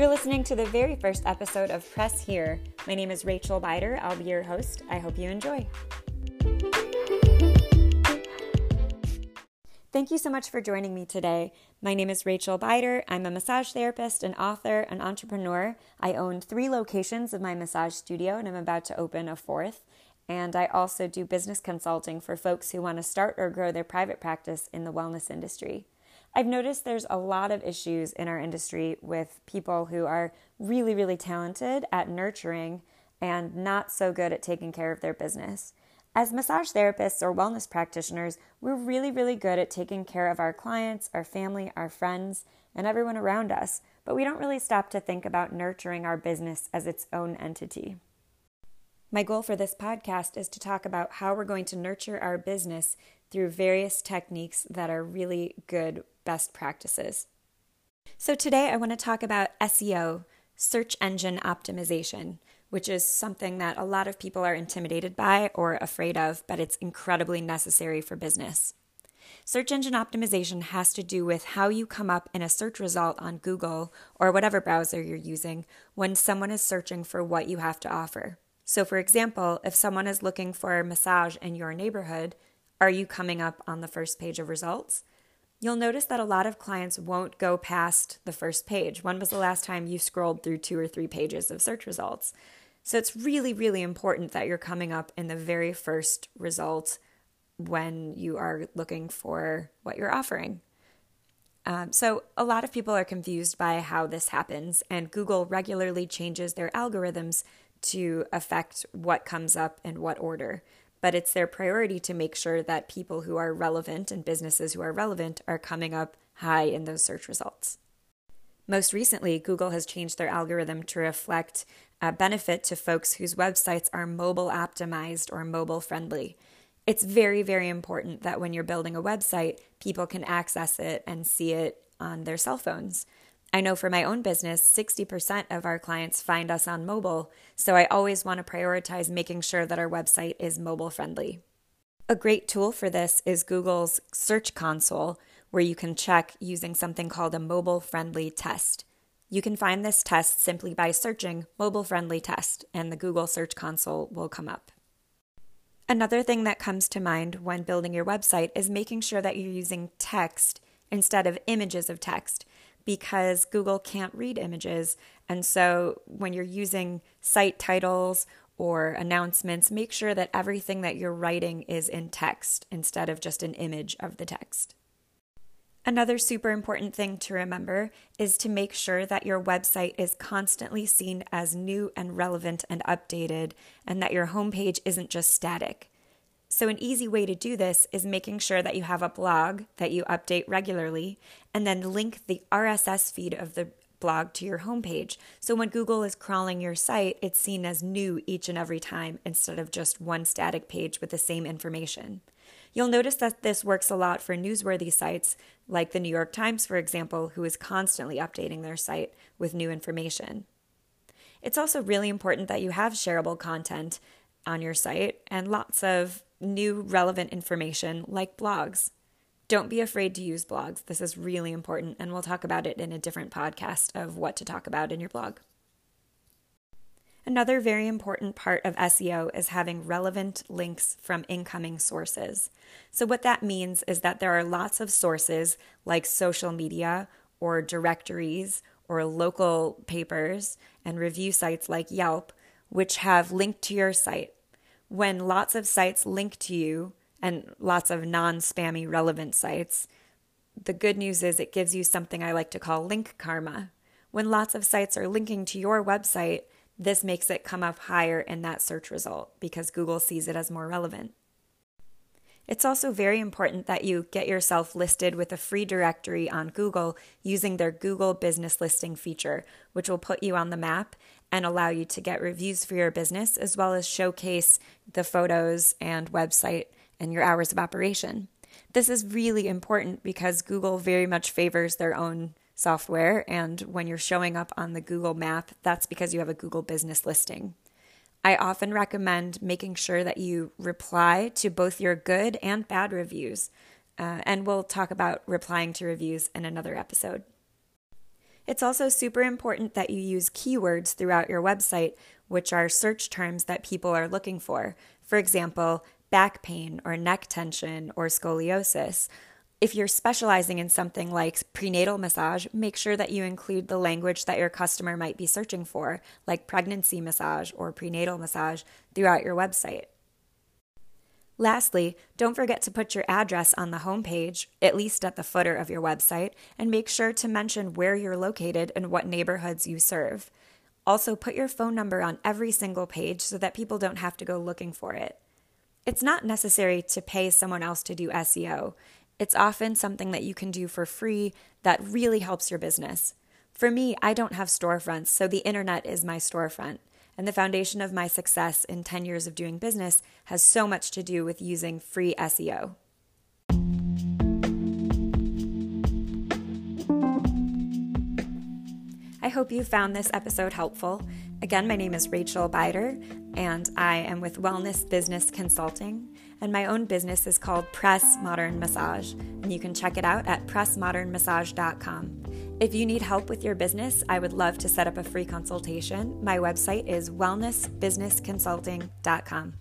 You're listening to the very first episode of Press Here. My name is Rachel Beider. I'll be your host. I hope you enjoy. Thank you so much for joining me today. My name is Rachel Beider. I'm a massage therapist, an author, an entrepreneur. I own three locations of my massage studio, and I'm about to open a fourth. And I also do business consulting for folks who want to start or grow their private practice in the wellness industry. I've noticed there's a lot of issues in our industry with people who are really, really talented at nurturing and not so good at taking care of their business. As massage therapists or wellness practitioners, we're really, really good at taking care of our clients, our family, our friends, and everyone around us, but we don't really stop to think about nurturing our business as its own entity. My goal for this podcast is to talk about how we're going to nurture our business through various techniques that are really good best practices. So, today I want to talk about SEO, search engine optimization, which is something that a lot of people are intimidated by or afraid of, but it's incredibly necessary for business. Search engine optimization has to do with how you come up in a search result on Google or whatever browser you're using when someone is searching for what you have to offer. So, for example, if someone is looking for a massage in your neighborhood, are you coming up on the first page of results? You'll notice that a lot of clients won't go past the first page. When was the last time you scrolled through two or three pages of search results? So it's really, really important that you're coming up in the very first result when you are looking for what you're offering. Um, so, a lot of people are confused by how this happens, and Google regularly changes their algorithms to affect what comes up in what order. But it's their priority to make sure that people who are relevant and businesses who are relevant are coming up high in those search results. Most recently, Google has changed their algorithm to reflect a benefit to folks whose websites are mobile optimized or mobile friendly. It's very, very important that when you're building a website, people can access it and see it on their cell phones. I know for my own business, 60% of our clients find us on mobile, so I always want to prioritize making sure that our website is mobile friendly. A great tool for this is Google's Search Console, where you can check using something called a mobile friendly test. You can find this test simply by searching mobile friendly test, and the Google Search Console will come up. Another thing that comes to mind when building your website is making sure that you're using text instead of images of text because Google can't read images. And so when you're using site titles or announcements, make sure that everything that you're writing is in text instead of just an image of the text. Another super important thing to remember is to make sure that your website is constantly seen as new and relevant and updated, and that your homepage isn't just static. So, an easy way to do this is making sure that you have a blog that you update regularly and then link the RSS feed of the blog to your homepage. So, when Google is crawling your site, it's seen as new each and every time instead of just one static page with the same information. You'll notice that this works a lot for newsworthy sites like the New York Times, for example, who is constantly updating their site with new information. It's also really important that you have shareable content on your site and lots of new relevant information like blogs. Don't be afraid to use blogs. This is really important, and we'll talk about it in a different podcast of what to talk about in your blog. Another very important part of SEO is having relevant links from incoming sources. So, what that means is that there are lots of sources like social media or directories or local papers and review sites like Yelp, which have linked to your site when lots of sites link to you and lots of non spammy relevant sites, the good news is it gives you something I like to call link karma. When lots of sites are linking to your website, this makes it come up higher in that search result because Google sees it as more relevant. It's also very important that you get yourself listed with a free directory on Google using their Google Business Listing feature, which will put you on the map and allow you to get reviews for your business as well as showcase the photos and website and your hours of operation. This is really important because Google very much favors their own software, and when you're showing up on the Google map, that's because you have a Google business listing. I often recommend making sure that you reply to both your good and bad reviews, uh, and we'll talk about replying to reviews in another episode. It's also super important that you use keywords throughout your website, which are search terms that people are looking for. For example, back pain or neck tension or scoliosis. If you're specializing in something like prenatal massage, make sure that you include the language that your customer might be searching for, like pregnancy massage or prenatal massage, throughout your website. Lastly, don't forget to put your address on the homepage, at least at the footer of your website, and make sure to mention where you're located and what neighborhoods you serve. Also, put your phone number on every single page so that people don't have to go looking for it. It's not necessary to pay someone else to do SEO. It's often something that you can do for free that really helps your business. For me, I don't have storefronts, so the internet is my storefront. And the foundation of my success in 10 years of doing business has so much to do with using free SEO. Hope you found this episode helpful. Again, my name is Rachel Beider, and I am with Wellness Business Consulting. And my own business is called Press Modern Massage, and you can check it out at pressmodernmassage.com. If you need help with your business, I would love to set up a free consultation. My website is wellnessbusinessconsulting.com.